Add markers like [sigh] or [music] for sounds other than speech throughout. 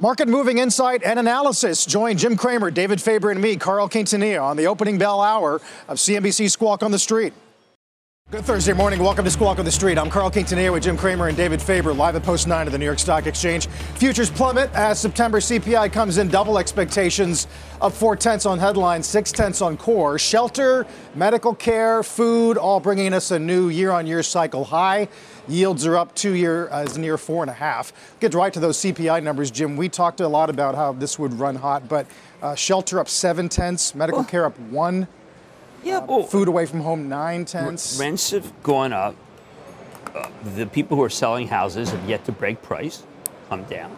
Market moving insight and analysis. Join Jim Cramer, David Faber, and me, Carl Quintanilla, on the opening bell hour of CNBC Squawk on the Street. Good Thursday morning. Welcome to Squawk on the Street. I'm Carl Quintanilla with Jim Cramer and David Faber, live at Post 9 of the New York Stock Exchange. Futures plummet as September CPI comes in double expectations up four tenths on headlines, six tenths on core. Shelter, medical care, food, all bringing us a new year on year cycle high. Yields are up two year as uh, near four and a half. Get right to those CPI numbers, Jim. We talked a lot about how this would run hot, but uh, shelter up seven tenths, medical care up one yeah, uh, well, food away from home nine tenths. Rents have gone up. Uh, the people who are selling houses have yet to break price, come down.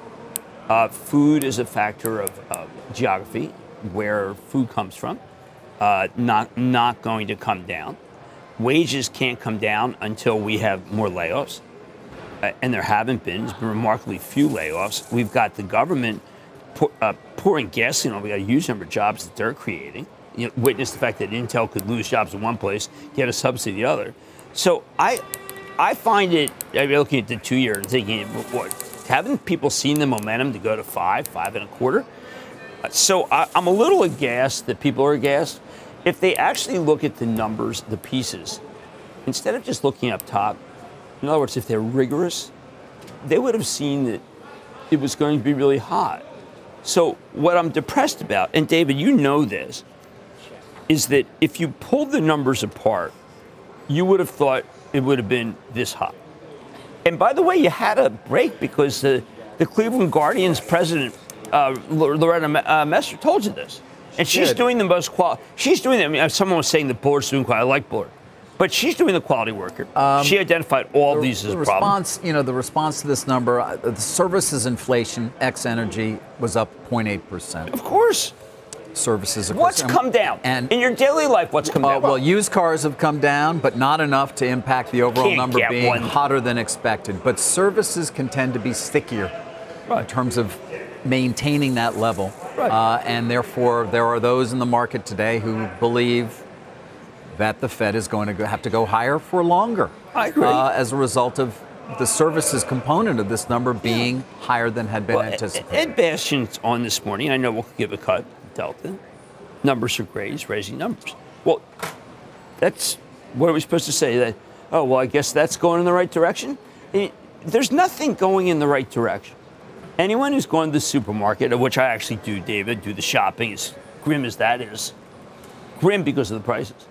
Uh, food is a factor of uh, geography, where food comes from. Uh, not not going to come down. Wages can't come down until we have more layoffs, uh, and there haven't been. There's been remarkably few layoffs. We've got the government pour, pouring gasoline on. We got a huge number of jobs that they're creating you know, witness the fact that Intel could lose jobs in one place, get a subsidy the other. So I, I find it. I mean, looking at the two year and thinking, what, haven't people seen the momentum to go to five, five and a quarter? So I, I'm a little aghast that people are aghast. If they actually look at the numbers, the pieces, instead of just looking up top, in other words, if they're rigorous, they would have seen that it was going to be really hot. So what I'm depressed about, and David, you know this, is that if you pulled the numbers apart, you would have thought it would have been this hot. And by the way, you had a break because the, the Cleveland Guardians president, uh, Loretta Mester, told you this. And she's doing the most quality. She's doing. The, I mean, someone was saying the Bullard's doing quality. I like Bullard, but she's doing the quality worker. Um, she identified all the, these as the response. You know, the response to this number, uh, the services inflation, X energy, was up 0.8 percent. Of course services. What's come down? And in your daily life, what's come uh, down? Well, used cars have come down, but not enough to impact the overall Can't number being one. hotter than expected. But services can tend to be stickier right. in terms of maintaining that level. Right. Uh, and therefore, there are those in the market today who believe that the Fed is going to have to go higher for longer. I agree. Uh, as a result of the services component of this number being yeah. higher than had been well, anticipated. Ed Bastian's on this morning. I know we'll give a cut Delta. Numbers are great. He's raising numbers. Well, that's what are we supposed to say? That oh well, I guess that's going in the right direction. there's nothing going in the right direction. Anyone who's going to the supermarket, of which I actually do, David, do the shopping, as grim as that is, grim because of the prices.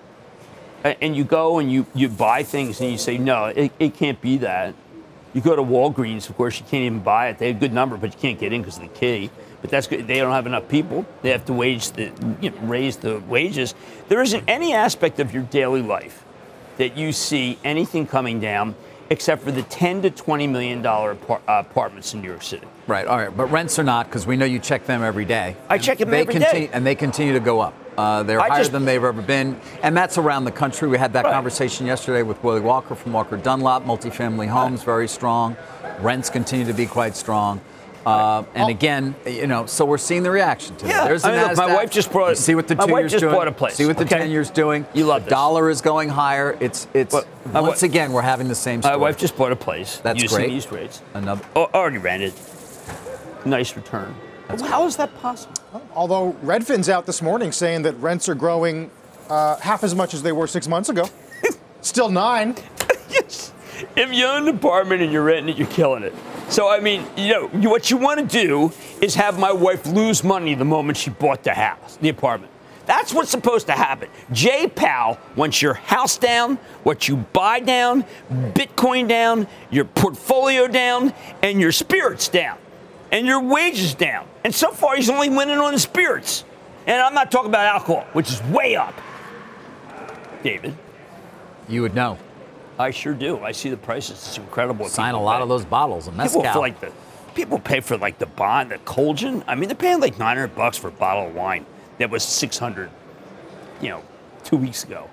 And you go and you, you buy things and you say, no, it, it can't be that. You go to Walgreens, of course, you can't even buy it. They have a good number, but you can't get in because of the key but that's good. They don't have enough people. They have to wage the, you know, raise the wages. There isn't any aspect of your daily life that you see anything coming down except for the 10 to 20 million dollar uh, apartments in New York City. Right. All right. But rents are not because we know you check them every day. I check them every day. they every continue, day. and they continue to go up. Uh, they're I higher just, than they've ever been, and that's around the country. We had that right. conversation yesterday with Willie Walker from Walker Dunlop. Multifamily homes right. very strong. Rents continue to be quite strong. Uh, and again, you know, so we're seeing the reaction to yeah. that. There's the I mean, look, my wife just brought. see what the my two wife years just doing. bought a place. See what the okay? ten years doing. You love the this. dollar is going higher. It's it's but once again we're having the same. Story. My wife just bought a place. That's using great. These rates. Another. Oh, already rented. Nice return. That's How is that possible? Although Redfin's out this morning saying that rents are growing uh, half as much as they were six months ago. [laughs] Still nine. yes. If you own an apartment and you're renting it, you're killing it. So, I mean, you know, what you want to do is have my wife lose money the moment she bought the house, the apartment. That's what's supposed to happen. Jay Powell wants your house down, what you buy down, Bitcoin down, your portfolio down, and your spirits down, and your wages down. And so far, he's only winning on the spirits. And I'm not talking about alcohol, which is way up. David. You would know. I sure do. I see the prices. It's incredible. Sign a lot pay. of those bottles of mezcal. People like the people pay for like the bond, the Colgin. I mean, they're paying like 900 bucks for a bottle of wine that was 600, you know, two weeks ago.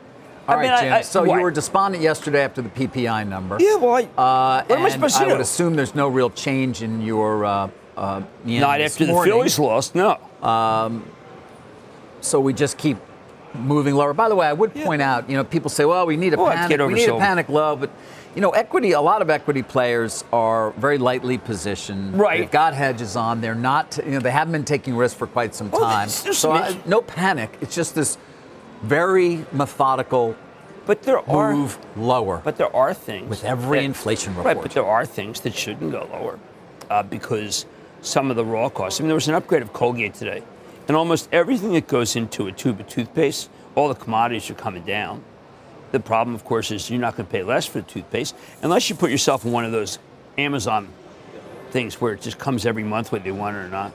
All I right, mean, Jim. I- I- so what? you were despondent yesterday after the PPI number. Yeah, well, I, Uh, what am I supposed to I would assume there's no real change in your. Uh, uh, not after the. Phillies lost. No. So we just keep moving lower. By the way, I would Yeah. point out, you know, people say, well, we need a let's panic, we need a panic low, but you know, equity. A lot of equity players are very lightly positioned. Right. They've got hedges on. They're not. You know, they haven't been taking risks for quite some time. so I, no panic. It's just this very methodical But there are move lower But there are things with every that- inflation Right, but there are things that shouldn't go lower uh, because some of the raw costs. I mean, there was an upgrade of Colgate today, and almost everything that goes into a tube of toothpaste, all the commodities are coming down. The problem, of course, is you're not going to pay less for the toothpaste unless you put yourself in one of those Amazon things where it just comes every month whether you want it or not.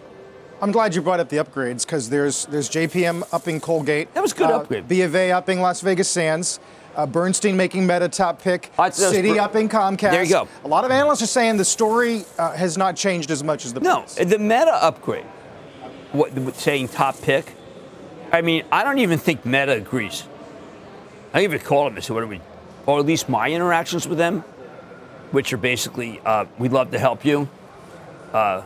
I'm glad you brought up the upgrades because there's there's JPM upping Colgate. That was good uh, upgrade. B of A upping Las Vegas Sands. Uh, Bernstein making Meta top pick. Was Citi Ber- upping Comcast. There you go. A lot of analysts are saying the story uh, has not changed as much as the No, past. the meta upgrade, what saying top pick. I mean, I don't even think Meta agrees. I even called him and said, "What are we?" Or at least my interactions with them, which are basically, uh, "We'd love to help you." Uh,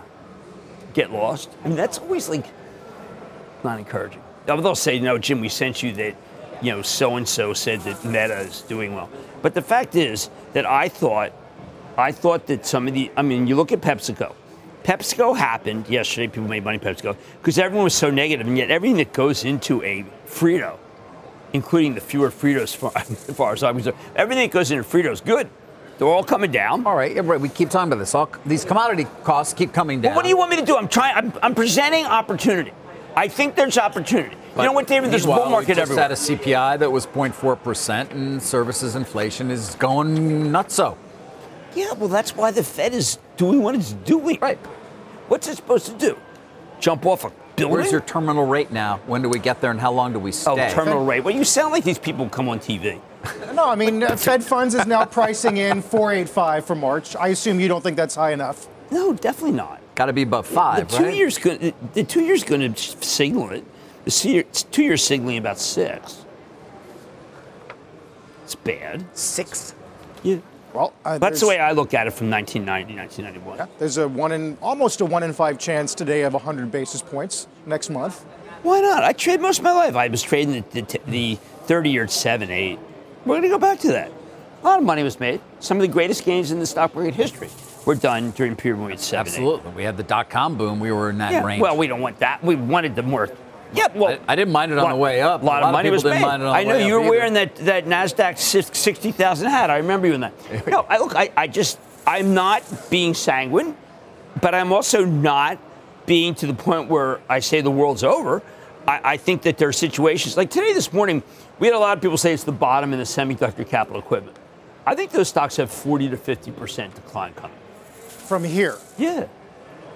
get lost. I mean, that's always like not encouraging. They'll say, "No, Jim, we sent you that." You know, so and so said that Meta is doing well. But the fact is that I thought I thought that some of the, I mean, you look at PepsiCo. PepsiCo happened yesterday. People made money PepsiCo because everyone was so negative, and yet everything that goes into a Frito, including the fewer Fritos, [laughs] far, as far as I'm concerned, everything that goes into Frito is good. They're all coming down. All right, right. We keep talking about this. All these commodity costs keep coming down. Well, what do you want me to do? I'm trying. I'm, I'm presenting opportunity. I think there's opportunity. you know what, David? There's a bull market we just everywhere. had a CPI that was 0.4 percent, and services inflation is going nutso. Yeah, well, that's why the Fed is doing what it's doing. Right. What's it supposed to do? Jump off a building? Where's your terminal rate now? When do we get there, and how long do we stay? Oh, terminal rate. Well, you sound like these people come on TV. No, I mean, uh, Fed funds is now pricing in 485 for March. I assume you don't think that's high enough. No, definitely not. Got to be above five, the two right? years going the two years going to signal it. The two years signaling about six. It's bad. Six. Yeah. Well, uh, That's the way I look at it from 1990, 1991. There's a one in almost a one in five chance today of 100 basis points next month. Why not? I trade most of my life. I was trading the, the, the 30 year at 7, 8. We're going to go back to that. A lot of money was made. Some of the greatest gains in the stock market history were done during the period when we had 7, 8. Absolutely. We had the dot com boom. We were in that Yeah, range. well, we don't want that. We wanted the more. Yeah, well, I- I didn't mind it on the way up. A lot, A lot of of money people was didn't made. mind it on I know way you up were either. wearing that that Nasdaq sixty thousand hat. I remember you in that. No, I look. I, I just I'm not being sanguine, but I'm also not being to the point where I say the world's over. I, I think that there are situations like today, this morning, we had a lot of people say it's the bottom in the semiconductor capital equipment. I think those stocks have 40 to 50 percent decline coming. From here, Yeah.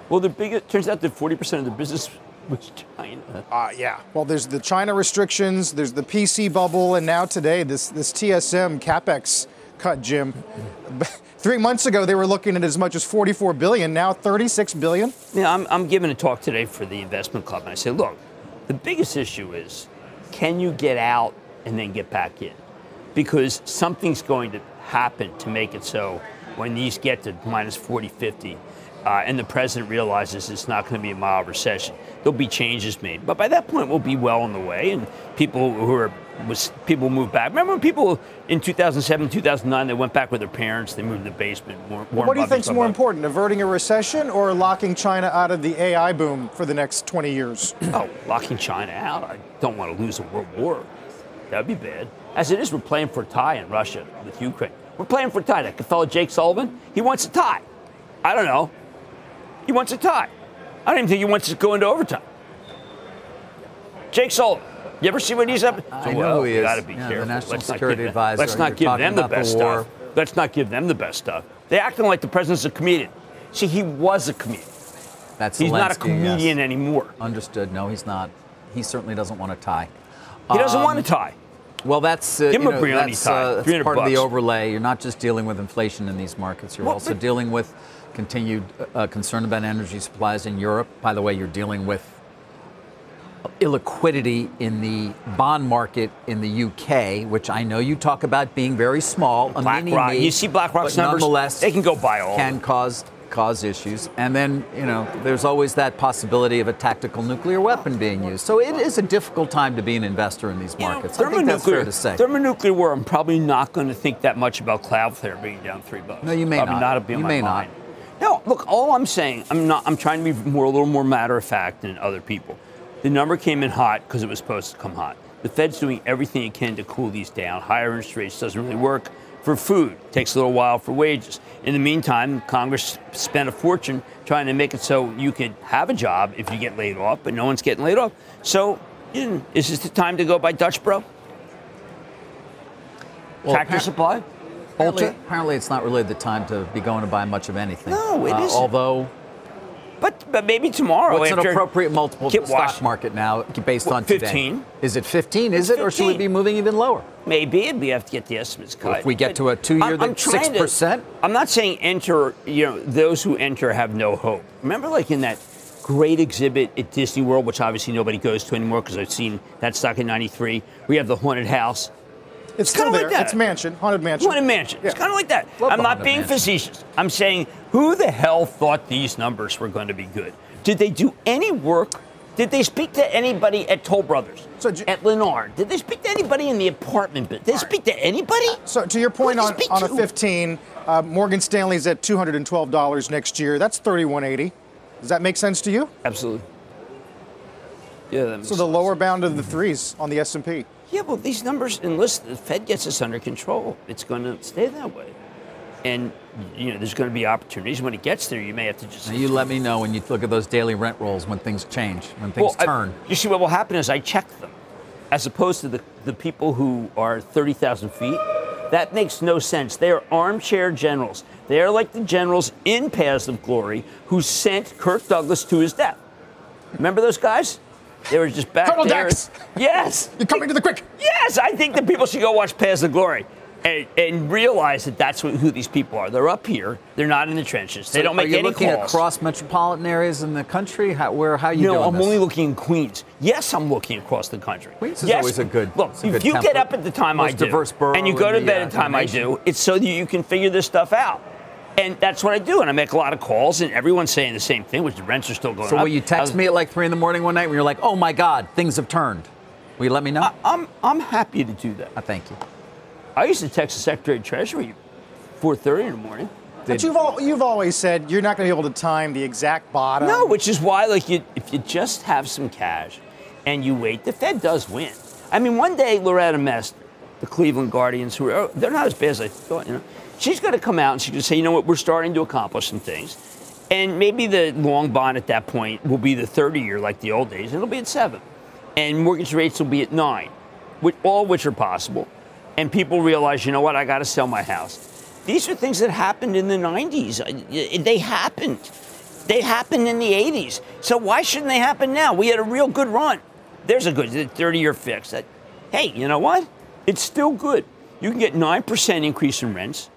Well, the biggest turns out that 40 percent of the business [laughs] was China. uh, yeah. Well, there's the China restrictions, there's the PC bubble, and now today this this TSM capex cut, Jim. [laughs] Three months ago they were looking at as much as 44 billion. Now 36 billion. Yeah, I'm, I'm giving a talk today for the investment club, and I say, look, the biggest issue is can you get out and then get back in? Because something's going to happen to make it so when these get to minus 40, 50, uh, and the president realizes it's not going to be a mild recession, there'll be changes made. But by that point, we'll be well on the way, and people who are was people move back. Remember when people in 2007, 2009, they went back with their parents, they moved to the basement. Warren what do you think is more important, averting a recession or locking China out of the AI boom for the next 20 years? [clears throat] Oh, locking China out. I don't want to lose a world war. That would be bad. As it is, we're playing for a tie in Russia with Ukraine. We're playing for a tie. That fellow Jake Sullivan, he wants a tie. I don't know. He wants a tie. I don't even think he wants to go into overtime. Jake Sullivan. You ever see what he's up? I know who he is. Got to be Yeah, the careful. National Let's not Security them- Advisor. Let's not give them the the best stuff. Let's not give them the best stuff. They're acting like the president's a comedian. See, he was a comedian. That's He's not a comedian yes. anymore. Understood. No, he's not. He certainly doesn't want to tie. He doesn't Um, want to tie. Well, that's uh, you know, that's, tie, uh, that's 300 part of the overlay. You're not just dealing with inflation in these markets. You're Well, also dealing with continued uh, concern about energy supplies in Europe. By the way, you're dealing with illiquidity in the bond market in the UK, which I know you talk about being very small. BlackRock, you see BlackRock's numbers, nonetheless, they can go buy all. Can cause cause issues, and then you know there's always that possibility of a tactical nuclear weapon being used. So it is a difficult time to be an investor in these markets. You know, I think that's fair to say. Thermonuclear war, I'm probably not going to think that much about Cloudflare being down three bucks. No, you may probably not. not. you may mind. not. No, look, all I'm saying, I'm not. I'm trying to be more a little more matter of fact than other people. The number came in hot because it was supposed to come hot. The Fed's doing everything it can to cool these down. Higher interest rates doesn't really work for food. Takes a little while for wages. In the meantime, Congress spent a fortune trying to make it so you could have a job if you get laid off, but no one's getting laid off. So, is this the time to go buy Dutch Bro? Well, Tractor Supply? Apparently, apparently, it's not really the time to be going to buy much of anything. No, it uh. Although, But, but maybe tomorrow. what's an appropriate multiple to Kip the stock Wash- market now based Well, on today? 15. Is it 15? Is it, or should we be moving even lower? Maybe we have to get the estimates cut. if we get But to a two-year, then to- 6%? I'm not saying enter. You know, those who enter have no hope. Remember, like in that great exhibit at Disney World, which obviously nobody goes to anymore because I've seen that stock in '93. We have the haunted house. It's still kinda there. like that. It's mansion, haunted mansion. Haunted mansion. It's kind of like that. Love I'm not being Mansion. facetious. I'm saying, who the hell thought these numbers were going to be good? Did they do any work? Did they speak to anybody at Toll Brothers? So j- at Lennar? Did they speak to anybody in the apartment? Did they speak to anybody? So to your point on, did they speak on a 15, uh, Morgan Stanley's at $212 next year. That's 3180. Does that make sense to you? Absolutely. Yeah, that makes So the lower bound of the threes on the S&P. Yeah, well, these numbers, unless the Fed gets us under control, it's going to stay that way. And, you know, there's going to be opportunities. When it gets there, you may have to just. Now, you let me know when you look at those daily rent rolls when things change, when things Well, I- turn. you see, what will happen is I check them, as opposed to the, the people who are 30,000 feet. That makes no sense. They are armchair generals. They are like the generals in Paths of Glory who sent Kirk Douglas to his death. Remember those guys? They were just back Colonel there. Dax! Yes. You're coming to the quick. Yes, I think that people should go watch Paths of Glory and, and realize that that's what, who these people are. They're up here. They're not in the trenches. They don't make Are you any looking calls. across metropolitan areas in the country? How, where, how are you no, doing I'm this? only looking in Queens. Yes, I'm looking across the country. Queens is yes, always a good- look. a If good you get up at the time I do, diverse borough and you go to the, bed uh, at the time I do, it's so that you can figure this stuff out. And that's what I do. And I make a lot of calls, and everyone's saying the same thing, which the rents are still going So up. So, will you text was- me at like three in the morning one night when you're like, "Oh my God, things have turned"? Will you let me know? I, I'm I'm happy to do that. I thank you. I used to text the Secretary of Treasury 4:30 in the morning. But you've, al- you've always said you're not going to be able to time the exact bottom. No, which is why, like, you, if you just have some cash and you wait, the Fed does win. I mean, one day Loretta Mester, the Cleveland Guardians, who are they're not as bad as I thought, you know, she's going to come out and she's going to say, you know what, we're starting to accomplish some things, and maybe the long bond at that point will be the 30 year like the old days, and it'll be at seven, and mortgage rates will be at nine, which, all which are possible, and people realize, you know what, I got to sell my house. These are things that happened in the 90s. Uh, They happened. They happened in the 80s. So why shouldn't they happen now? We had a real good run. There's a good 30 year fix. Hey, you know what? It's still good. You can get 9% increase in rents.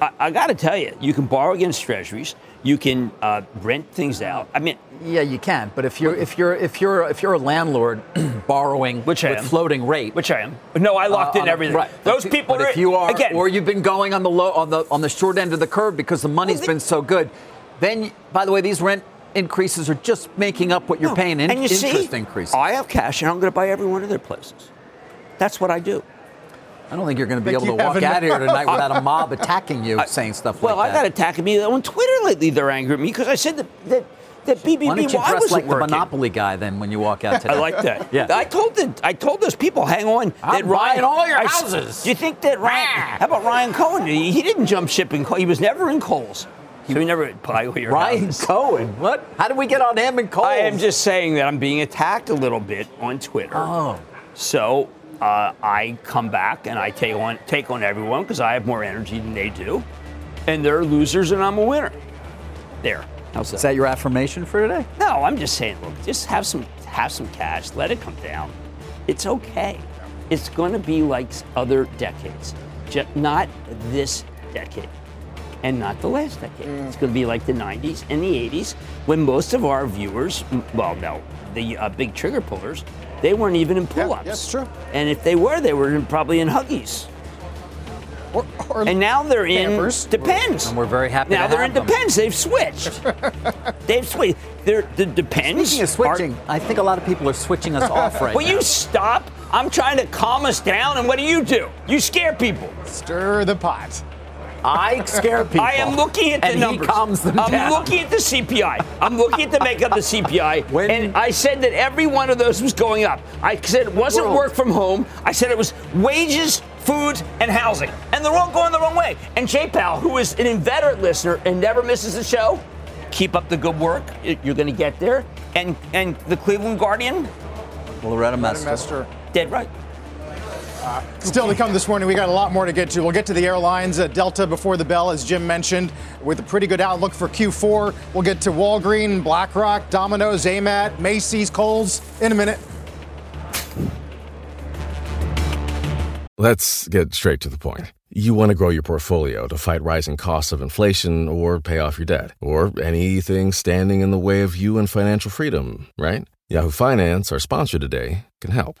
I, I got to tell you, you can borrow against treasuries. You can uh, rent things out. I mean, Yeah, you can. But if you're if you're if you're if you're a landlord [clears throat] borrowing Which I am. floating rate, which I am. No, I locked uh, in a- everything. Right. Those But people But are if you are, again. or you've been going on the low on the on the short end of the curve because the money's Well, they- been so good, then by the way, these rent increases are just making up what you're No. paying in and you interest see, increases. I have cash, and I'm going to buy every one of their places. That's what I do. I don't think you're going to be able to walk out of here tonight without a [laughs] mob attacking you, saying stuff Well, like that. Well, I got attacking me on Twitter lately. They're angry at me because I said that that, that BBBY Why don't you dress like the. Monopoly guy then when you walk out today? [laughs] I like that. Yeah. I told the, I told those people, hang on. I'm that Ryan, all your I houses. Do you think that Ryan? Ah. How about Ryan Cohen? He, he didn't jump ship in. He was never in Coles. So he never buy your Ryan houses. Cohen. What? How did we get on him and Cole? I am just saying that I'm being attacked a little bit on Twitter. Oh. So uh, I come back and I take on take on everyone because I have more energy than they do, and they're losers and I'm a winner. There. How's that? Is that your affirmation for today? No, I'm just saying, look, just have some have some cash, let it come down. It's okay. It's going to be like other decades, just not this decade. and not the last decade. Mm. It's going to be like the 90s and the 80s when most of our viewers, well, no, the uh, big trigger pullers, they weren't even in pull-ups. Yeah, that's true. And if they were, they were probably in huggies. Or, or and now they're campers. in depends. And we're very happy. Now they're in them. depends. They've switched. [laughs] They've switched. They're the depends. Speaking of switching, are, I think a lot of people are switching us off right Will now. you stop? I'm trying to calm us down, and what do you do? You scare people. Stir the pot. I scare people. I am looking at the and numbers. He calms them I'm down. looking at the CPI. I'm looking at the makeup of the CPI. When, and I said that every one of those was going up. I said it wasn't world. work from home. I said it was wages, food, and housing. And they're all going the wrong way. And Jay Powell, who is an inveterate listener and never misses a show, keep up the good work. You're going to get there. And and the Cleveland Guardian, Loretta Mester. Mester. Dead right. Still to come this morning, we got a lot more to get to. We'll get to the airlines, uh, Delta before the bell, as Jim mentioned, with a pretty good outlook for Q4. We'll get to Walgreen, BlackRock, Domino's, AMAT, Macy's, Kohl's in a minute. Let's get straight to the point. You want to grow your portfolio to fight rising costs of inflation or pay off your debt, or anything standing in the way of you and financial freedom, right? Yahoo Finance, our sponsor today, can help.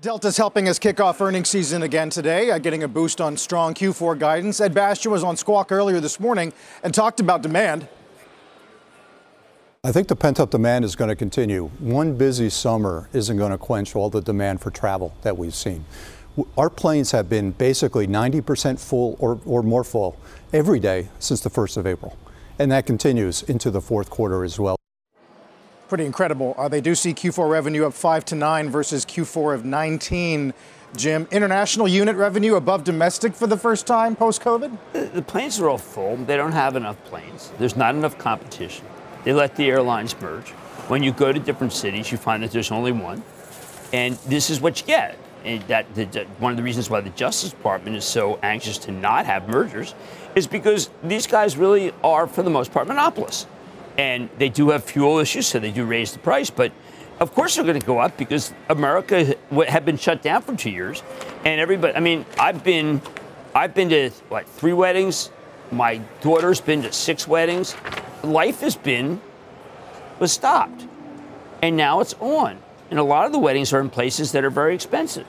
Delta's helping us kick off earnings season again today, uh, getting a boost on strong Q4 guidance. Ed Bastian was on Squawk earlier this morning and talked about demand. I think the pent up demand is going to continue. One busy summer isn't going to quench all the demand for travel that we've seen. Our planes have been basically 90% full or, or more full every day since the 1st of April. And that continues into the fourth quarter as well pretty incredible. Uh, they do see Q4 revenue up 5 to 9 versus Q4 of 19. Jim, international unit revenue above domestic for the first time post COVID? The, the planes are all full. They don't have enough planes. There's not enough competition. They let the airlines merge. When you go to different cities, you find that there's only one. And this is what you get. And that, that one of the reasons why the Justice Department is so anxious to not have mergers is because these guys really are, for the most part, monopolists. And they do have fuel issues, so they do raise the price. But of course they're going to go up because America had been shut down for two years, and everybody. I mean, I've been, I've been to what three weddings. My daughter's been to six weddings. Life has been was stopped, and now it's on. And a lot of the weddings are in places that are very expensive.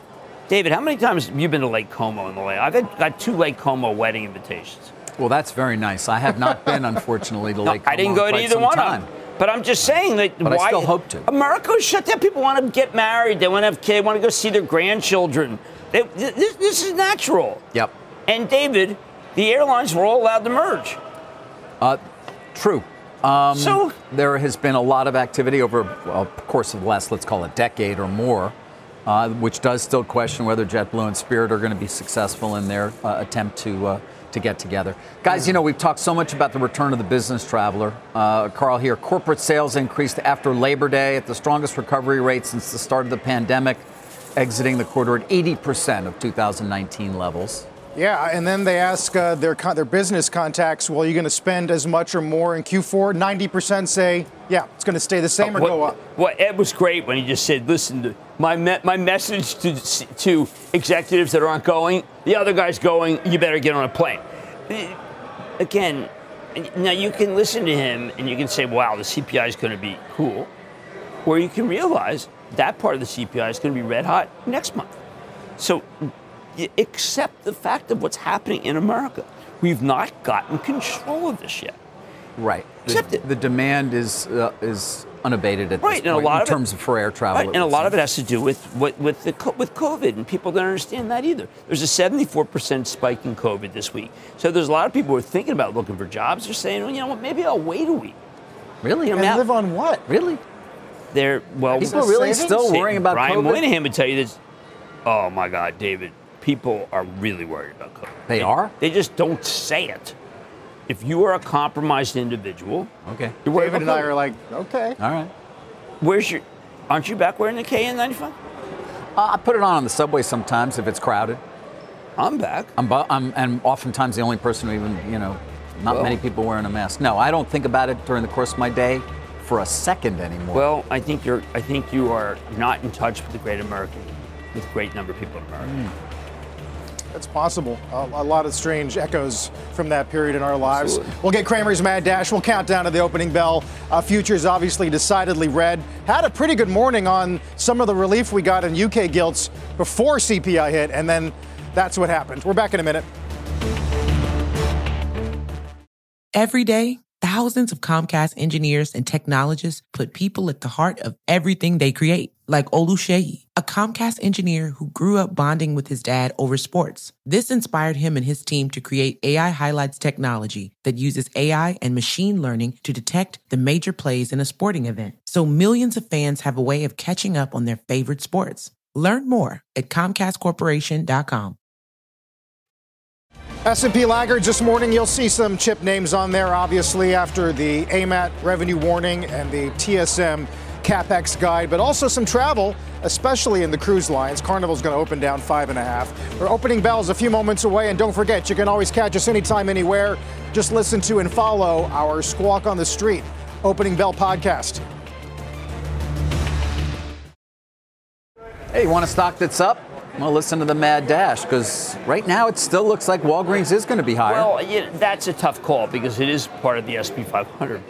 David, how many times have you been to Lake Como in the lake? I've had, got two Lake Como wedding invitations. Well, that's very nice. I have not been, unfortunately, to Lake. No, I didn't go to either one time. of them. But I'm just saying that but why I still hope to. America shut down. People want to get married. They want to have kids. They Want to go see their grandchildren. They, this, this, is natural. Yep. And David, the airlines were all allowed to merge. Uh, true. Um, so there has been a lot of activity over well, the course of the last, let's call it, decade or more, uh, which does still question whether JetBlue and Spirit are going to be successful in their uh, attempt to uh, to get together. Guys, you know, we've talked so much about the return of the business traveler. Uh, Carl here, corporate sales increased after Labor Day at the strongest recovery rate since the start of the pandemic, exiting the quarter at 80% of 2019 levels. Yeah, and then they ask uh, their their business contacts, well, are you going to spend as much or more in Q4? 90% say, yeah, it's going to stay the same or what, go up. Well, Ed was great when he just said, listen, my, me- my message to, to executives that aren't going, the other guy's going, you better get on a plane. Again, now you can listen to him and you can say, wow, the CPI is going to be cool. Or you can realize that part of the CPI is going to be red hot next month. So accept the fact of what's happening in America. We've not gotten control of this yet. Right. Accept the, it. The demand is uh, is unabated at right, this and point a lot in of terms it, of for air travel. Right, and a lot of it has to do with what with the with COVID, and people don't understand that either. There's a 74 percent spike in COVID this week, so there's a lot of people who are thinking about looking for jobs. They're saying, well, you know what, maybe I'll wait a week. Really? You know, And now- live on what? really? They're well, People are really savings? still worrying about COVID. Brian COVID? Moynihan would tell you this. Oh my God, David, people are really worried about COVID. They are? They just don't say it. If you are a compromised individual, Okay. you're worried David and about I COVID. are like, okay. All right. Where's your? Aren't you back wearing the KN95? Uh, I put it on on the subway sometimes if it's crowded. I'm back. I'm, bu- I'm and oftentimes the only person who even you know, not Well- many people wearing a mask. No, I don't think about it during the course of my day for a second anymore. Well, I think you're. I think you are not in touch with the great American, with a great number of people in America. It's possible. A, a lot of strange echoes from that period in our lives. Absolutely. We'll get Cramer's Mad Dash. We'll count down to the opening bell. Uh, futures obviously decidedly red. Had a pretty good morning on some of the relief we got in UK gilts before CPI hit, and then that's what happened. We're back in a minute. Every day, thousands of Comcast engineers and technologists put people at the heart of everything they create. Like Oluseyi, a Comcast engineer who grew up bonding with his dad over sports. This inspired him and his team to create AI Highlights technology that uses AI and machine learning to detect the major plays in a sporting event. So millions of fans have a way of catching up on their favorite sports. Learn more at ComcastCorporation.com. S&P laggards this morning. You'll see some chip names on there, obviously, after the AMAT revenue warning and the TSM capex guide, but also some travel, especially in the cruise lines. Carnival's going to open down five and a half. We're opening bells a few moments away, and don't forget, you can always catch us anytime, anywhere. Just listen to and follow our Squawk on the Street opening bell podcast. hey, you want a stock that's up? Well, listen to the Mad Dash because right now it still looks like Walgreens is going to be higher. Well, yeah, that's a tough call because it is part of the SP 500,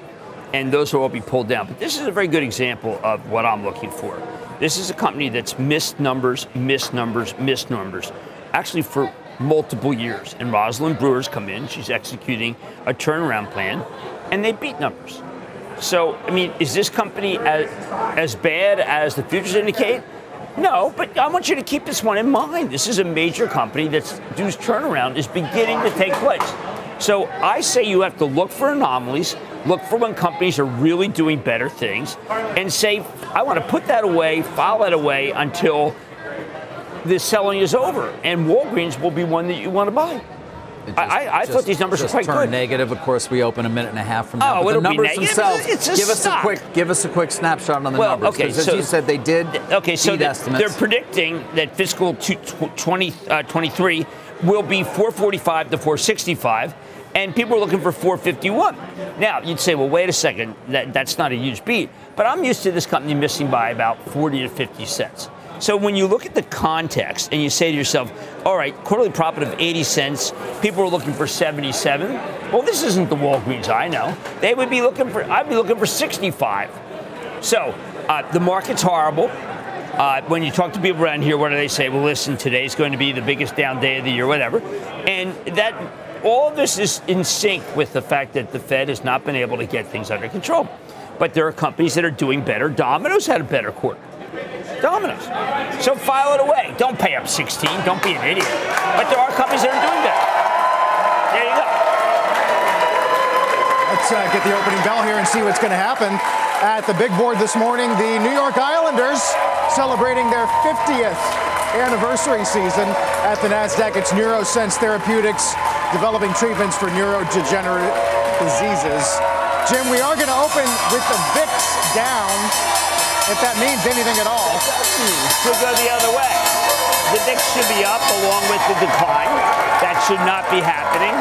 and those will all be pulled down. But this is a very good example of what I'm looking for. This is a company that's missed numbers, missed numbers, missed numbers, actually for multiple years. And Rosalind Brewer's come in; she's executing a turnaround plan, and they beat numbers. So, I mean, is this company as, as bad as the futures indicate? No, but I want you to keep this one in mind. This is a major company that's whose turnaround is beginning to take place. So I say you have to look for anomalies, look for when companies are really doing better things, and say, I want to put that away, file that away until the selling is over. And Walgreens will be one that you want to buy. It I- I- I thought these numbers were quite turned good. negative. Of course, we open a minute and a half from now. Oh, but the it'll be numbers negative. themselves. It's a give us stock. a quick, give us a quick snapshot on the Well, numbers. okay, 'cause as so- you said, they did. Okay, so they- estimates. they're predicting that fiscal two- tw- 2023 uh, will be 445 to 465, and people are looking for 451. Now, you'd say, well, wait a second, that, that's not a huge beat, but I'm used to this company missing by about 40 to 50 cents. So when you look at the context and you say to yourself, all right, quarterly profit of 80 cents, people are looking for 77. Well, this isn't the Walgreens I know. They would be looking for, I'd be looking for 65. So uh, the market's horrible. Uh, when you talk to people around here, what do they say? Well, listen, today's going to be the biggest down day of the year, whatever. And that all of this is in sync with the fact that the Fed has not been able to get things under control. But there are companies that are doing better. Domino's had a better quarter. Domino's. So file it away. Don't pay up 16. Don't be an idiot. But there are companies that are doing better. There you go. Let's uh, get the opening bell here and see what's going to happen at the big board this morning. The New York Islanders celebrating their 50th anniversary season at the NASDAQ. It's NeuroSense Therapeutics developing treatments for neurodegenerative diseases. Jim, we are going to open with the VIX down, if that means anything at all. Should go the other way. The VIX should be up along with the decline. That should not be happening.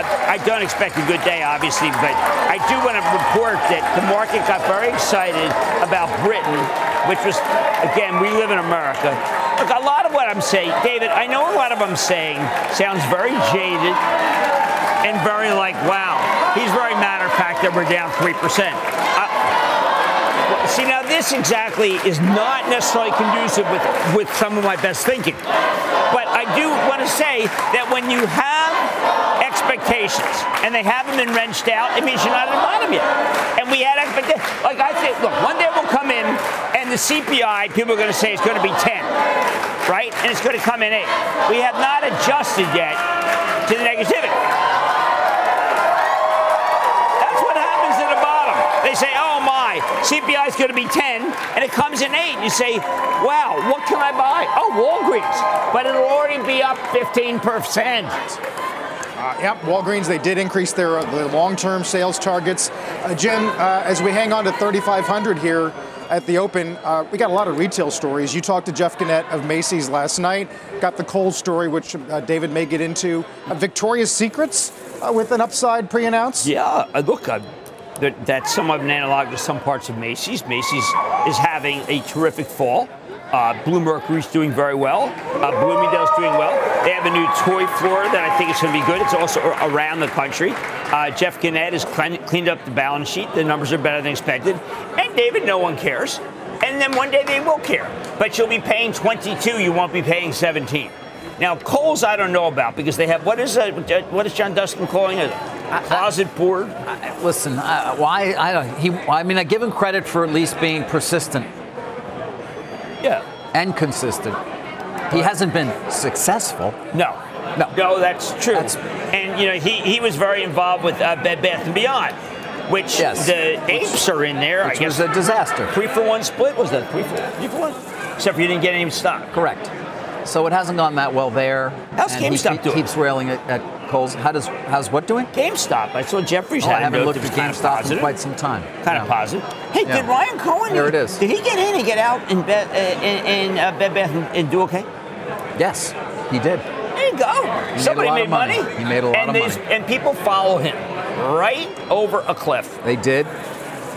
Uh, I don't expect a good day, obviously, but I do want to report that the market got very excited about Britain, which was, again, we live in America. Look, a lot of what I'm saying, David, I know a lot of I'm saying sounds very jaded and very like, wow, he's very matter of fact that we're down 3%. Uh, See, now this exactly is not necessarily conducive with, with some of my best thinking. But I do want to say that when you have expectations and they haven't been wrenched out, it means you're not at the bottom yet. And we had expectations. Like I think, look, one day we'll come in and the CPI, people are going to say it's going to be 10, right? And it's going to come in 8. We have not adjusted yet to the negativity. That's what happens at the bottom. They say, oh my, CPI is going to be 10, and it comes in 8. You say, wow, what can I buy? Oh, Walgreens. But it'll already be up 15%. Uh, yep, Walgreens, they did increase their, uh, long-term sales targets. Uh, Jim, uh, as we hang on to 3,500 here at the Open, uh, we got a lot of retail stories. You talked to Jeff Gennette of Macy's last night, got the Kohl's story, which uh, David may get into. Victoria's Secrets with an upside pre-announced? Yeah, look, that's somewhat of an analog to some parts of Macy's. Macy's is having a terrific fall. Uh, Bluemercury's doing very well. Uh, Bloomingdale's doing well. They have a new toy floor that I think is going to be good. It's also around the country. Uh, Jeff Gennette has cleaned up the balance sheet. The numbers are better than expected. And David, no one cares. And then one day they will care. But you'll be paying 22. You won't be paying 17. Now, Kohl's, I don't know about because they have what is a, what is John Duskin calling it? closet board. listen, I, why I, he, I mean, I give him credit for at least being persistent yeah. And consistent. He hasn't been successful. No. No. No, that's true. That's, and, you know, he, he was very involved with uh, Bed Bath & Beyond, which yes. the apes are in there. Which I guess. was a disaster. Three for one split was that? Three for, three for one? Except for you didn't get any stock. Correct. So it hasn't gone that well there. How's GameStop he doing? keeps railing at, at Kohl's. How does how's what doing? GameStop. I saw Jefferies oh, I haven't looked at GameStop in quite some time. Kind yeah. of positive. Hey, yeah. did Ryan Cohen? There it is. Did he get in and get out in Bed uh, in, in uh, Bed Bath and, and, do okay? Yes, he did. There you go. He Somebody made, made money. money. He made a lot and of money. And people follow him right over a cliff. They did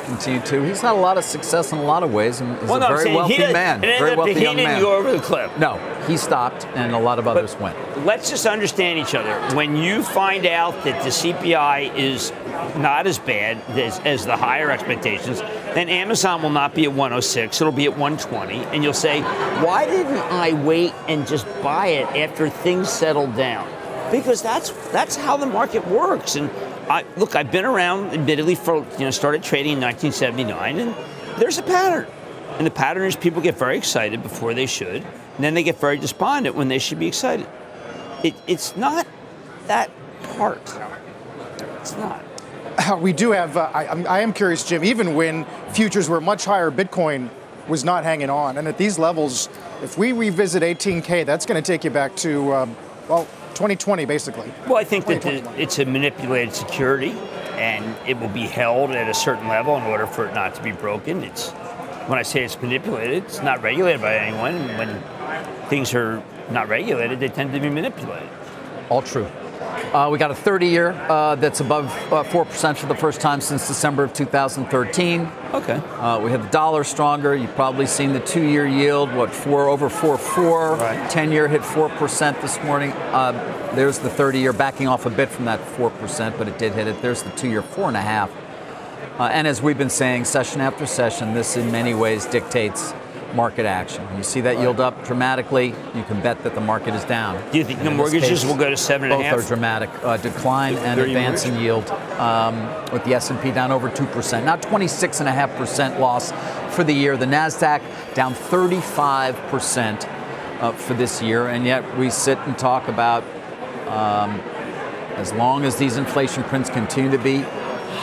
continue to. He's had a lot of success in a lot of ways, and is well, a no, very wealthy man. Very wealthy he young didn't man. go over the cliff. No, he stopped, and a lot of others but went. Let's just understand each other. When you find out that the CPI is not as bad as, as the higher expectations, then Amazon will not be at 106. It'll be at 120, and you'll say, "Why didn't I wait and just buy it after things settled down?" Because that's that's how the market works, and I, look, I've been around, admittedly, for you know, started trading in 1979, and there's a pattern. And the pattern is people get very excited before they should, and then they get very despondent when they should be excited. It, it's not that part. It's not. Uh, we do have. Uh, I, I am curious, Jim. Even when futures were much higher, Bitcoin was not hanging on, and at these levels, if we revisit 18k, that's going to take you back to uh, well 2020, basically. Well, I think that the, it's a manipulated security, and it will be held at a certain level in order for it not to be broken. It's when I say it's manipulated, it's not regulated by anyone. When things are not regulated, they tend to be manipulated. All true. Uh, we got a 30 year uh, that's above uh, 4% for the first time since December of 2013. Okay. Uh, we have the dollar stronger. You've probably seen the two year yield, what, four over 4 4. Right. 10 year hit 4% this morning. Uh, there's the 30 year backing off a bit from that 4%, but it did hit it. There's the two year, 4.5. Uh, and as we've been saying, session after session, this in many ways dictates market action. You see that yield up dramatically, you can bet that the market is down. Do you think and the mortgages case, will go to seven and a half? Both are dramatic. Uh, decline and advance in yield, um, with the S&P down over two percent, now 26 and a half percent loss for the year. The Nasdaq down 35 percent uh, for this year, and yet we sit and talk about. Um, as long as these inflation prints continue to be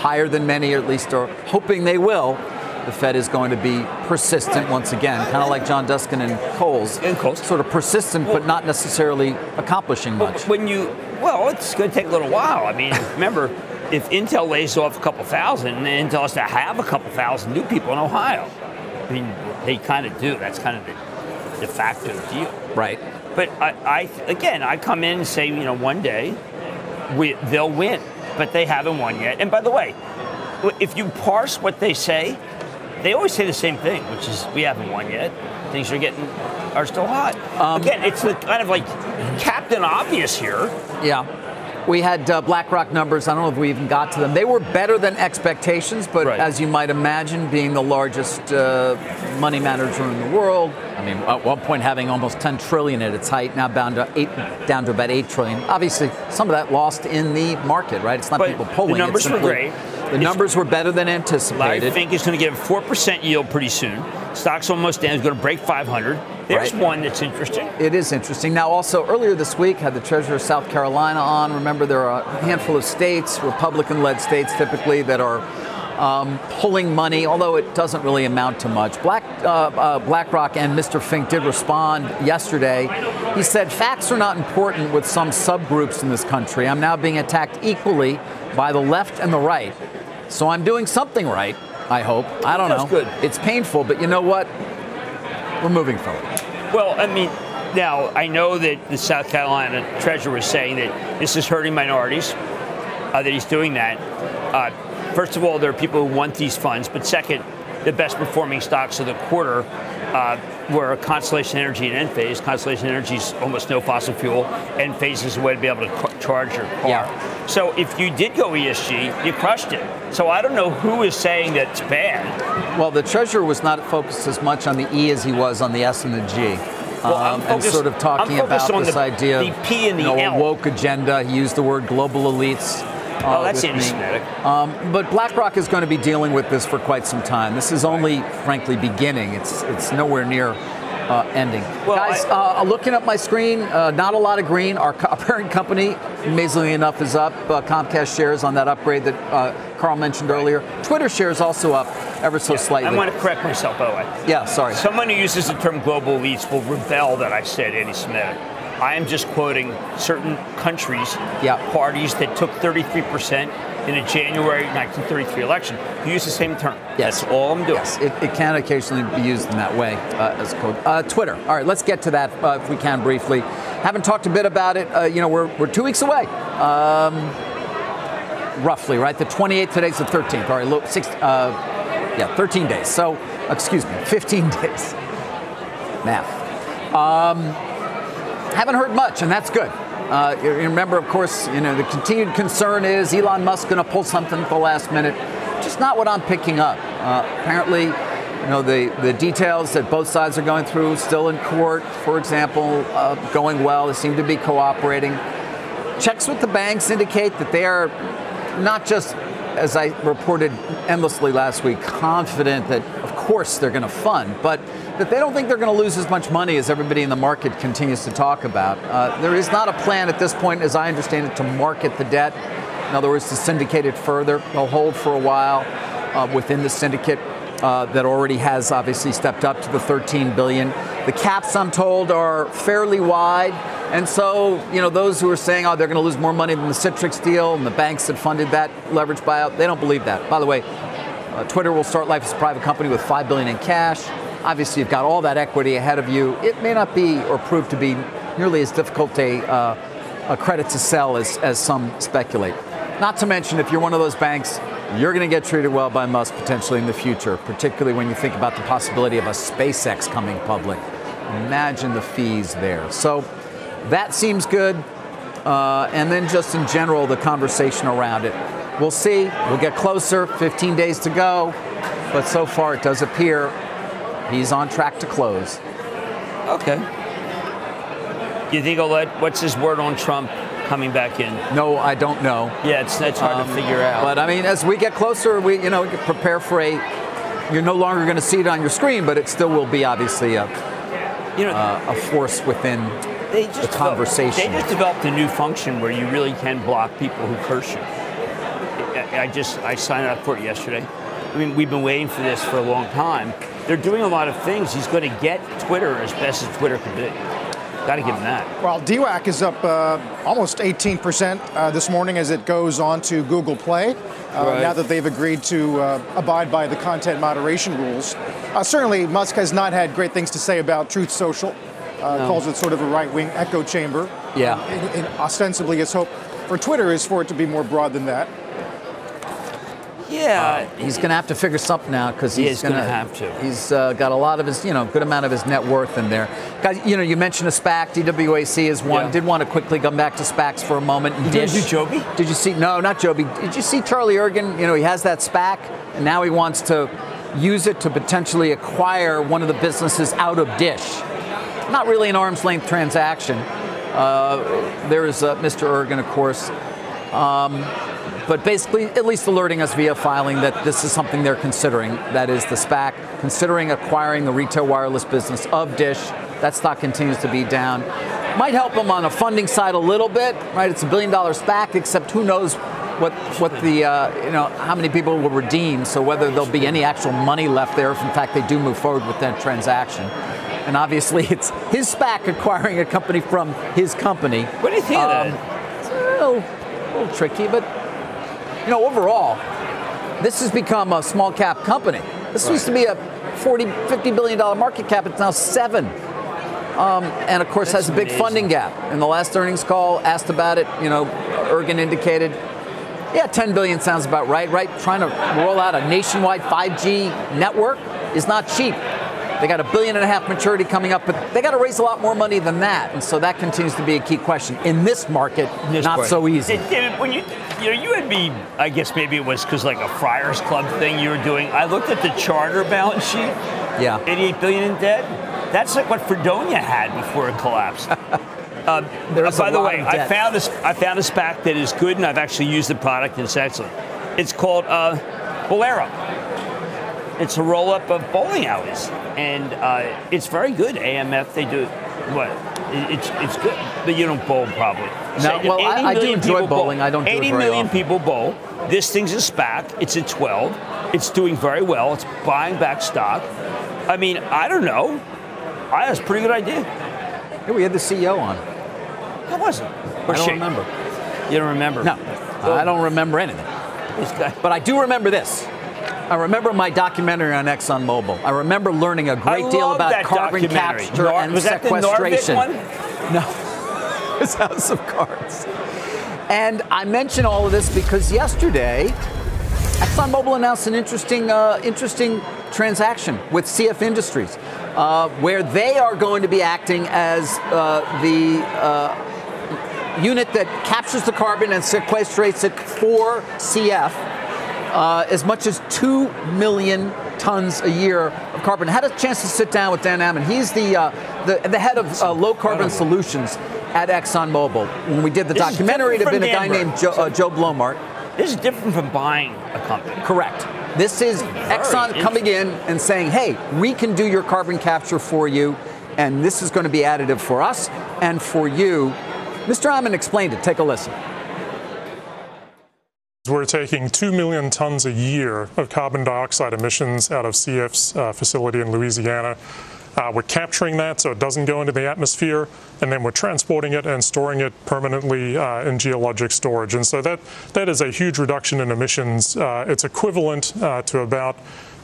higher than many, or at least are hoping they will, the Fed is going to be persistent once again, kind of like John Duskin and Kohl's. And Kohl's. Sort of persistent, well, but not necessarily accomplishing much. When you, well, it's going to take a little while. I mean, [laughs] remember, if Intel lays off a couple thousand, and Intel has to have a couple thousand new people in Ohio. I mean, they kind of do. That's kind of the de facto deal. Right. But I, I again, I come in and say, you know, one day we, they'll win, but they haven't won yet. And by the way, if you parse what they say, they always say the same thing, which is we haven't won yet. Things are getting are still hot. Um, Again, it's the kind of like Captain Obvious here. Yeah. we had uh, BlackRock numbers. I don't know if we even got to them. They were better than expectations, but Right. as you might imagine, being the largest uh, money manager in the world, I mean, at one point having almost 10 trillion at its height, now down to eight, down to about 8 trillion. Obviously, some of that lost in the market, right? It's not But people the pulling. it's numbers were great. The numbers were better than anticipated. Fink is going to get a 4% yield pretty soon. Stock's almost down. He's going to break 500. There's Right. one that's interesting. It is interesting. Now, also earlier this week, had the Treasurer of South Carolina on. Remember, there are a handful of states, Republican-led states, typically that are um, pulling money, although it doesn't really amount to much. Black uh, uh, BlackRock and Mr. Fink did respond yesterday. He said facts are not important with some subgroups in this country. I'm now being attacked equally by the left and the right, so I'm doing something right. I hope. I don't That's know. good. It's painful, but you know what? We're moving forward. Well, I mean, now I know that the South Carolina treasurer was saying that this is hurting minorities, uh, that he's doing that. Uh, first of all, there are people who want these funds, but second, the best performing stocks of the quarter uh, were Constellation Energy and Enphase. Constellation Energy is almost no fossil fuel. Enphase is a way to be able to charge your car. Yeah. So if you did go ESG, you crushed it. So I don't know who is saying that it's bad. Well, the treasurer was not focused as much on the E as he was on the S and the G. Well, Um, and sort of talking about this the- idea the P and the you know, woke agenda. He used the word global elites. uh, Oh, that's anti-Semitic. Um, but BlackRock is going to be dealing with this for quite some time. This is only, frankly, beginning. It's it's nowhere near uh, ending. Well, Guys, I- uh, looking at my screen, uh, not a lot of green. Our, co- [laughs] our parent company, amazingly enough, is up. Uh, Comcast shares on that upgrade that uh, Carl mentioned earlier. Twitter shares also up ever so slightly. I want to correct myself, by the way. yeah, sorry. Someone who uses the term global elites will rebel that I said anti-Semitic. I am just quoting certain countries, Yeah. parties that took 33% in a January 1933 election. You use the same term. Yes. That's all I'm doing. Yes, it, it can occasionally be used in that way uh, as code. Uh, Twitter. All right, let's get to that uh, if we can briefly. Haven't talked a bit about it. Uh, you know, we're, we're two weeks away. Um, roughly, right? The 28th, today's the 13th. All right, look, six, uh, yeah, 13 days. So, excuse me, 15 [laughs] days. Math. Um, haven't heard much, and that's good. Uh, you remember, of course, you know the continued concern is Elon Musk going to pull something at the last minute. Just not what I'm picking up. Uh, apparently, you know the the details that both sides are going through still in court, for example, uh, going well. They seem to be cooperating. Checks with the banks indicate that they are not just, as I reported endlessly last week, confident that, course, they're going to fund, but that they don't think they're going to lose as much money as everybody in the market continues to talk about. Uh, there is not a plan at this point, as I understand it, to market the debt. In other words, to syndicate it further. They'll hold for a while uh, within the syndicate uh, that already has obviously stepped up to the 13 billion. The caps, I'm told, are fairly wide, and so you know those who are saying, "Oh, they're going to lose more money than the Citrix deal," and the banks that funded that leverage buyout, they don't believe that. By the way, uh, Twitter will start life as a private company with five billion in cash. Obviously, you've got all that equity ahead of you. It may not be or prove to be nearly as difficult a, uh, a credit to sell as, as some speculate. Not to mention, if you're one of those banks, you're going to get treated well by Musk potentially in the future, particularly when you think about the possibility of a SpaceX coming public. Imagine the fees there. So that seems good. Uh, and then just in general, the conversation around it. We'll see. We'll get closer. 15 days to go. But so far, it does appear he's on track to close. Okay. You think he'll let, what's his word on Trump coming back in? No, I don't know. Yeah, it's, it's hard to Um, figure out. But I mean, as we get closer, we you know prepare for a. You're no longer going to see it on your screen, but it still will be obviously a, you know, a, a force within they just the conversation. They just developed a new function where you really can block people who curse you. I, I just I signed up for it yesterday. I mean, we've been waiting for this for a long time. They're doing a lot of things. He's going to get Twitter as best as Twitter can be. Got to give him that. Well, DWAC is up uh, almost 18% uh, this morning as it goes on to Google Play. Uh, Right. Now that they've agreed to uh, abide by the content moderation rules. Uh, certainly, Musk has not had great things to say about Truth Social. Uh, Calls it sort of a right-wing echo chamber. Yeah. And, and ostensibly, his hope for Twitter is for it to be more broad than that. Yeah, uh, he's going to have to figure something out because he's, he's going to have to. He's uh, got a lot of his, you know, good amount of his net worth in there. Guys, you know, you mentioned a SPAC. DWAC is one. Yeah. Did want to quickly come back to SPACs for a moment. Did you do Joby? Did you see? No, not Joby. Did you see Charlie Ergen? You know, he has that SPAC, and now he wants to use it to potentially acquire one of the businesses out of Dish. Not really an arm's length transaction. Uh, there is uh, Mr. Ergen, of course. Um, but basically at least alerting us via filing that this is something they're considering. That is the SPAC, considering acquiring the retail wireless business of Dish. That stock continues to be down. Might help them on a funding side a little bit, right? It's a billion dollar SPAC, except who knows what what the uh, you know how many people will redeem. So whether there'll be any actual money left there, if in fact they do move forward with that transaction. And obviously, [laughs] it's his SPAC acquiring a company from his company. What do you think um, of that? It's a little, a little tricky, but you know, overall, this has become a small cap company. This right. used to be a 40, 50 billion dollar market cap. It's now seven. Um, and of course, That's has a big amazing. funding gap. In the last earnings call, asked about it. You know, Ergen indicated, yeah, 10 billion sounds about right. Right, trying to roll out a nationwide 5G network is not cheap. They got a billion and a half maturity coming up, but they got to raise a lot more money than that. And so that continues to be a key question. In this market, this not so easy. David, when you, you know, you had me, I guess maybe it was because like a Friars Club thing you were doing. I looked at the charter balance sheet. Yeah. 88 billion in debt. That's like what Freedonia had before it collapsed. [laughs] Uh, by the way, I found this. I found a SPAC that is good, and I've actually used the product, and it's excellent. It's called uh, Bowlero. It's a roll up of bowling alleys, and uh, it's very good. AMF, they do what? It's it's good, but you don't bowl probably. No, so well, I, I do enjoy bowling. Bowl. I don't. Do 80 million often. people bowl. This thing's a SPAC. It's at 12. It's doing very well. It's buying back stock. I mean, I don't know. I have a pretty good idea. Yeah, we had the CEO on. How was it? Or I don't remember. You don't remember? No, well, I don't remember anything. But I do remember this. I remember my documentary on ExxonMobil. I remember learning a great deal about carbon capture Nor- and was sequestration. That the one? [laughs] No, it's House of Cards. And I mention all of this because yesterday, ExxonMobil announced an interesting, uh, interesting transaction with CF Industries, uh, where they are going to be acting as uh, the uh, unit that captures the carbon and sequestrates it for CF uh, as much as 2 million tons a year of carbon. I had a chance to sit down with Dan Ammann. He's the, uh, the, the, head of uh, low carbon solutions at ExxonMobil. When we did the this documentary, it had been a guy named Joe, uh, Joe Blommaert. This is different from buying a company. Correct. This is Exxon coming in and saying, hey, we can do your carbon capture for you, and this is going to be additive for us and for you. Mr. Ammann explained it. Take a listen. We're taking 2 million tons a year of carbon dioxide emissions out of CF's uh, facility in Louisiana. Uh, we're capturing that so it doesn't go into the atmosphere, and then we're transporting it and storing it permanently uh, in geologic storage. And so that, that is a huge reduction in emissions. Uh, it's equivalent uh, to about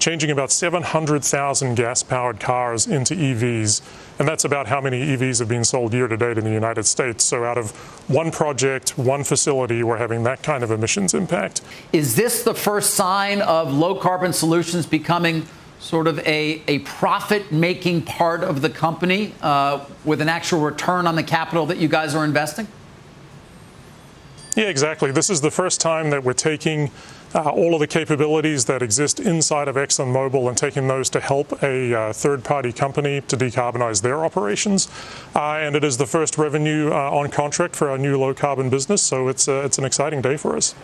changing about 700,000 gas powered cars into EVs. And that's about how many EVs have been sold year to date in the United States. So, out of one project, one facility, we're having that kind of emissions impact. Is this the first sign of low carbon solutions becoming sort of a, a profit making part of the company uh, with an actual return on the capital that you guys are investing? Yeah, exactly. This is the first time that we're taking uh, all of the capabilities that exist inside of ExxonMobil and taking those to help a uh, third party company to decarbonize their operations. Uh, and it is the first revenue uh, on contract for our new low carbon business, so it's, uh, it's an exciting day for us.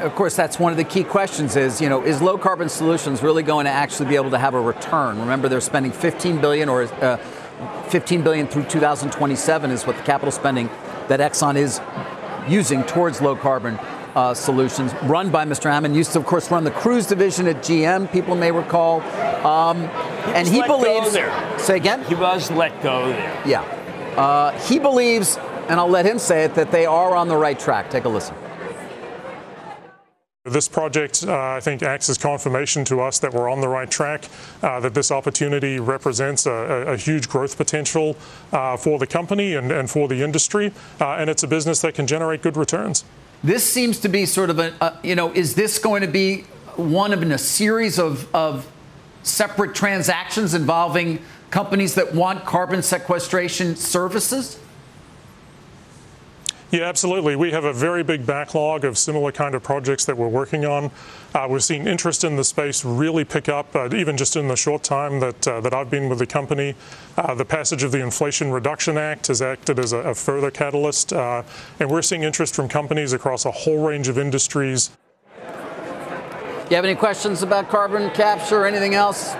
Of course, that's one of the key questions is, you know, is low carbon solutions really going to actually be able to have a return? Remember, they're spending 15 billion or uh, 15 billion through 2027 is what the capital spending that Exxon is using towards low carbon uh, solutions, run by Mr. Ammann. Used to, of course, run the cruise division at GM. People may recall, um, he and he believes. there. Say again. He was let go there. Yeah, uh, he believes, and I'll let him say it, that they are on the right track. Take a listen. This project, uh, I think, acts as confirmation to us that we're on the right track, uh, that this opportunity represents a, a, huge growth potential uh, for the company and, and for the industry, uh, and it's a business that can generate good returns. This seems to be sort of a, you know, is this going to be one of in a series of, of separate transactions involving companies that want carbon sequestration services? Yeah, absolutely. We have a very big backlog of similar kind of projects that we're working on. Uh, we've seen interest in the space really pick up, uh, even just in the short time that uh, that I've been with the company. Uh, the passage of the Inflation Reduction Act has acted as a, a further catalyst, uh, and we're seeing interest from companies across a whole range of industries. You have any questions about carbon capture or anything else?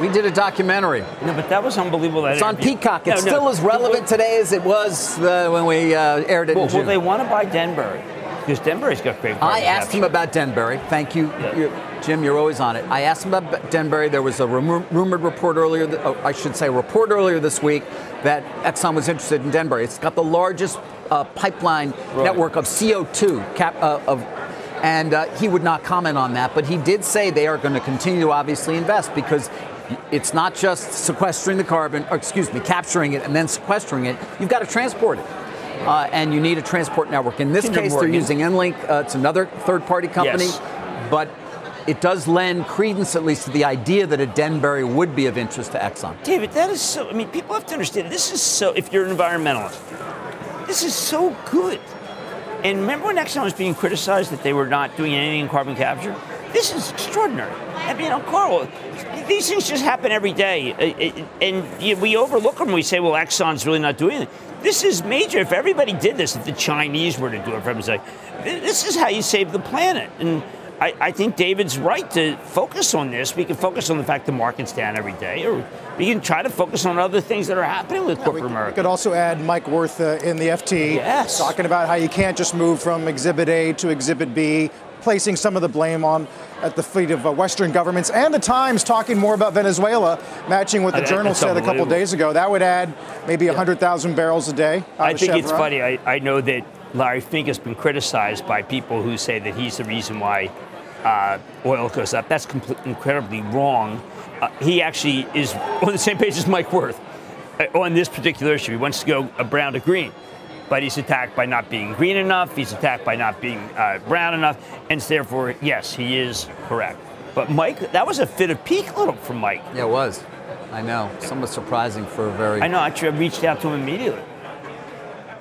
We did a documentary. No, but that was unbelievable. That it's on. Peacock. No, It's no. still as relevant today as it was uh, when we uh, aired it Well, in June. well, they want to buy Denbury because Denbury's got great. I asked capture. him about Denbury. Thank you, Yeah. you- Jim. You're always on it. I asked him about Denbury. There was a rumor, rumored report earlier. th- oh, I should say, report earlier this week that Exxon was interested in Denbury. It's got the largest uh, pipeline network of CO2 cap uh, of. And uh, he would not comment on that, but he did say they are going to continue to obviously invest because it's not just sequestering the carbon, or excuse me, capturing it and then sequestering it. You've got to transport it. Uh, and you need a transport network. In this Kinder case, they're using EnLink. Uh, it's another third-party company, Yes. but it does lend credence, at least, to the idea that a Denbury would be of interest to Exxon. David, that is so. I mean, people have to understand this is so. If you're an environmentalist, this is so good. And remember when Exxon was being criticized that they were not doing anything in carbon capture? This is extraordinary. I mean, Carl, these things just happen every day, and we overlook them. We say, well, Exxon's really not doing it. This is major. If everybody did this, if the Chinese were to do it, if everyone's like, this is how you save the planet. And I, I think David's right to focus on this. We can focus on the fact the market's down every day, or we can try to focus on other things that are happening with We, corporate we America. could also add Mike Wirth uh, in the FT, Yes. talking about how you can't just move from Exhibit A to Exhibit B, placing some of the blame on at the feet of uh, Western governments, and the Times talking more about Venezuela, matching what the Uh, Journal said a couple days ago. That would add maybe 100,000 barrels a day. I think it's funny. I, I know that Larry Fink has been criticized by people who say that he's the reason why uh, oil goes up. That's incredibly wrong. Uh, he actually is [laughs] on the same page as Mike Wirth uh, on this particular issue. He wants to go brown to green. But he's attacked by not being green enough. He's attacked by not being uh, brown enough. And therefore, yes, he is correct. But Mike, that was a fit of pique a little from Mike. Yeah, it was. I know. Somewhat surprising for a very. I know. Actually, I reached out to him immediately.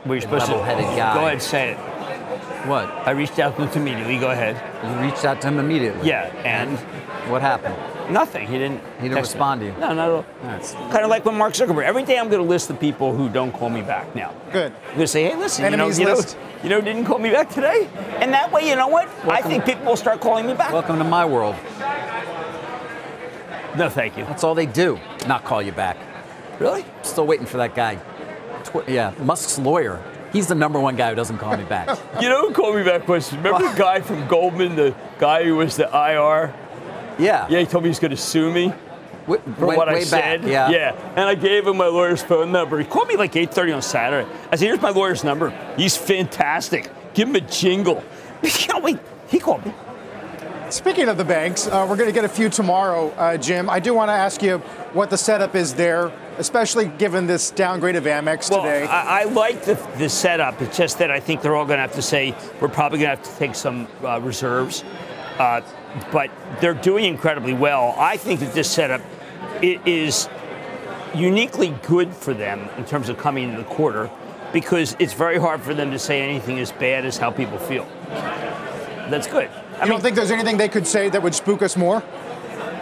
Were you supposed to? Go ahead, say it. What? I reached out to him immediately. Go ahead. You reached out to him immediately. Yeah, and What happened? nothing. He didn't. He didn't text me. respond to you? No, not at all. That's- Kind of like when Mark Zuckerberg. Every day I'm going to list the people who don't call me back now. Good. I'm going to say, hey, listen, you know, Enemies you know, you know, didn't call me back today, and that way, you know what? I Welcome. think people will start calling me back. Welcome to my world. no, thank you. That's all they do. Not call you back. Really? Still waiting for that guy. Tw- yeah, Musk's lawyer. He's the number one guy who doesn't call me back. You know who called me back was remember the guy from Goldman, the guy who was the IR. Yeah. Yeah, he told me he's going to sue me. W- for way, what I way said. back. Yeah. Yeah. And I gave him my lawyer's phone number. He called me like 8:30 on Saturday. I said, "Here's my lawyer's number. He's fantastic. Give him a jingle." [laughs] You know, wait. He called me. Speaking of the banks, uh, we're going to get a few tomorrow, uh, Jim. I do want to ask you what the setup is there, especially given this downgrade of Amex Well, today. I, I like the, the setup. It's just that I think they're all going to have to say we're probably going to have to take some uh, reserves. Uh, but they're doing incredibly well. I think that this setup is uniquely good for them in terms of coming into the quarter because it's very hard for them to say anything as bad as how people feel. That's good. I you don't think there's anything they could say that would spook us more?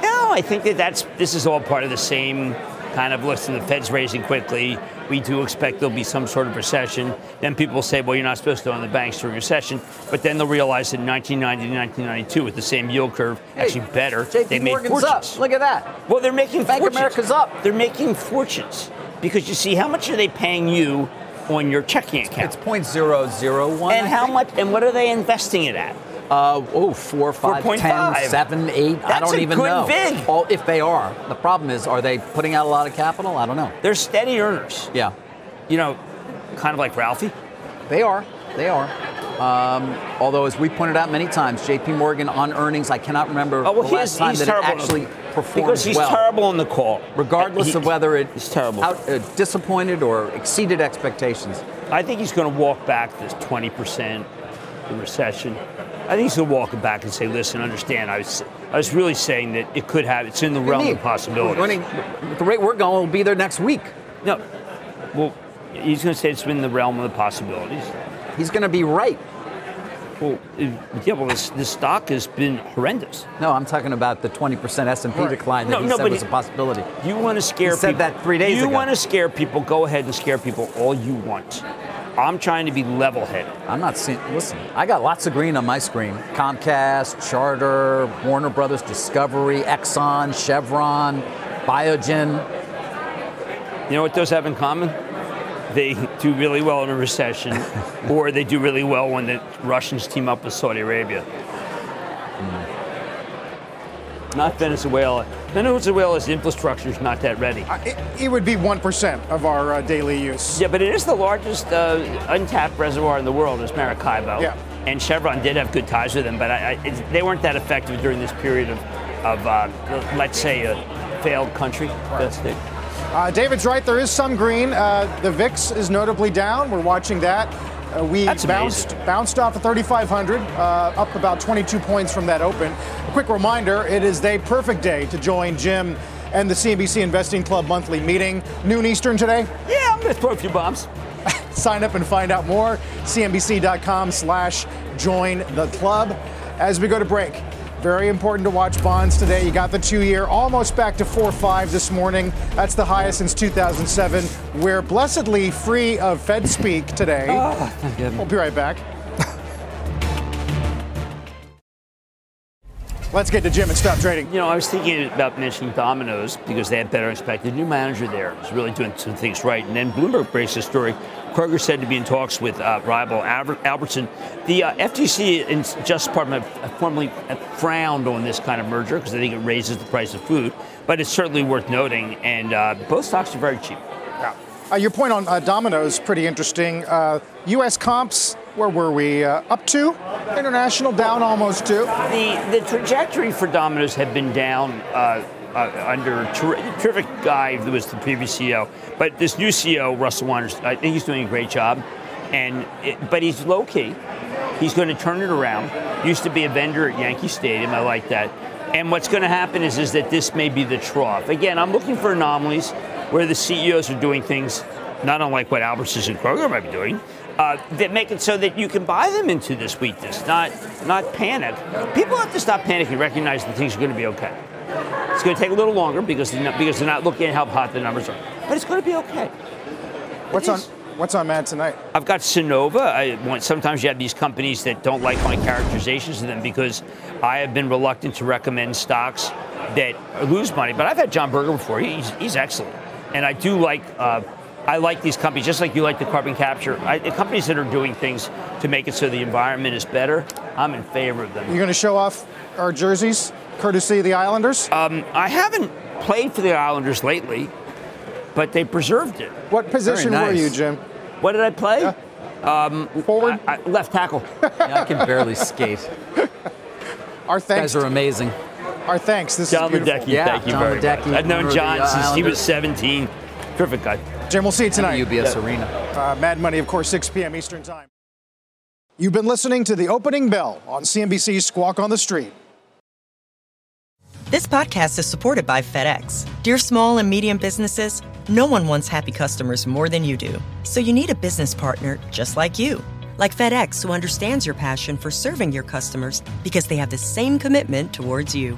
No, I think that that's this is all part of the same kind of listen. The Fed's raising quickly. We do expect there'll be some sort of recession. Then people say, well, you're not supposed to own the banks during recession. But then they'll realize in 1990 to 1992, with the same yield curve, actually better, JP they made Morgan's fortunes. up. Look at that. Well, they're making Bank of fortunes. America's up. They're making fortunes because you see how much are they paying you on your checking account, It's point zero zero one. and how much, and what are they investing it at? Uh, oh, four, five, 4.5. 10, 7, 8. I don't even know. vig. All, if they are. The problem is, are they putting out a lot of capital? I don't know. They're steady earners. Yeah, You know, kind of like Ralphie. they are. They are. Um, although, as we pointed out many times, J.P. Morgan on earnings, I cannot remember Oh well, the last time that it actually performed because he's well. terrible on the call. regardless He- of whether it he's terrible. out, uh, disappointed or exceeded expectations. I think he's going to walk back this 20 percent the recession. I think he's going to walk it back and say, listen, understand, I was, I was really saying that it could have, it's in the realm of possibilities. Winning, the rate we're going, will be there next week. No, well, he's going to say it's in the realm of the possibilities. He's going to be right. Well, yeah, well, this, this stock has been horrendous. No, I'm talking about the 20% S&P Right. decline that No, he no, said was a possibility. You want to scare He said that three days you ago. want to scare people, go ahead and scare people all you want. I'm trying to be level headed. I'm not seeing. Listen, I got lots of green on my screen. Comcast, Charter, Warner Brothers, Discovery, Exxon, Chevron, Biogen. You know what those have in common? They do really well in a recession, [laughs] or they do really well when the Russians team up with Saudi Arabia. Hmm. Not Venezuela. Venezuela's infrastructure is not that ready. It, it would be 1% of our uh, daily use. Yeah, but it is the largest uh, untapped reservoir in the world. Is Maracaibo. Yeah. And Chevron did have good ties with them, but I, I, it's, they weren't that effective during this period of, of uh, let's say, a failed country. That's it. Uh, David's right. There is some green. Uh, the VIX is notably down. We're watching that. Uh, we That's bounced amazing. bounced off of 3,500, uh, up about 22 points from that open. A quick reminder: it is the perfect day to join Jim and the CNBC Investing Club monthly meeting, noon Eastern today. Yeah, I'm going to throw a few bombs. [laughs] Sign up and find out more. CNBC.com/slash join the club. As we go to break. Very important to watch bonds today. You got the two year almost back to 4.5 this morning. That's the highest since 2007. We're blessedly free of Fed speak today. Ah, we'll be right back. Let's get to Jim and stop trading. You know, I was thinking about mentioning Domino's because they had better expected. The new manager there is really doing some things right. And then Bloomberg breaks the story. Kroger said to be in talks with uh, rival Albert- Albertson. The uh, FTC and Justice Department have formally frowned on this kind of merger because they think it raises the price of food. But it's certainly worth noting. And uh, both stocks are very cheap. Uh, your point on uh, Domino's pretty interesting. Uh, U.S. comps, where were we? Uh, up to? International down almost two. The the trajectory for Domino's had been down uh, uh, under ter- terrific guy who was the previous CEO, but this new CEO Russell Wonders, I think he's doing a great job, and it, but he's low key. He's going to turn it around. Used to be a vendor at Yankee Stadium. I like that. And what's going to happen is is that this may be the trough. Again, I'm looking for anomalies where the CEOs are doing things not unlike what Albertsons and Kroger might be doing, uh, that make it so that you can buy them into this weakness, not not panic. People have to stop panicking, recognize that things are going to be okay. It's going to take a little longer because they're not, because they're not looking at how hot the numbers are, but it's going to be okay. What's on? What's on Matt tonight? I've got Sunnova. I, want- sometimes you have these companies that don't like my characterizations of them because I have been reluctant to recommend stocks that lose money. But I've had John Berger before. He's, he's excellent, and I do like. Uh, I like these companies just like you like the carbon capture. I, the companies that are doing things to make it so the environment is better. I'm in favor of them. You're going to show off our jerseys, courtesy of the Islanders. Um, I haven't played for the Islanders lately, but they preserved it. what position nice. were you, Jim? What did I play? Forward. I, I, left tackle. Yeah, I can barely skate. our You guys are amazing. Our thanks. This John is beautiful. Ledecky, Yeah, thank you John very Ledecky, much. I've known John the since he was 17. Terrific guy. Jim, we'll see you tonight. UBS Arena. Uh, Mad Money, of course, 6 p.m. Eastern Time. You've been listening to the opening bell on CNBC's Squawk on the Street. This podcast is supported by FedEx. Dear small and medium businesses, no one wants happy customers more than you do. So you need a business partner just like you. Like FedEx, who understands your passion for serving your customers because they have the same commitment towards you.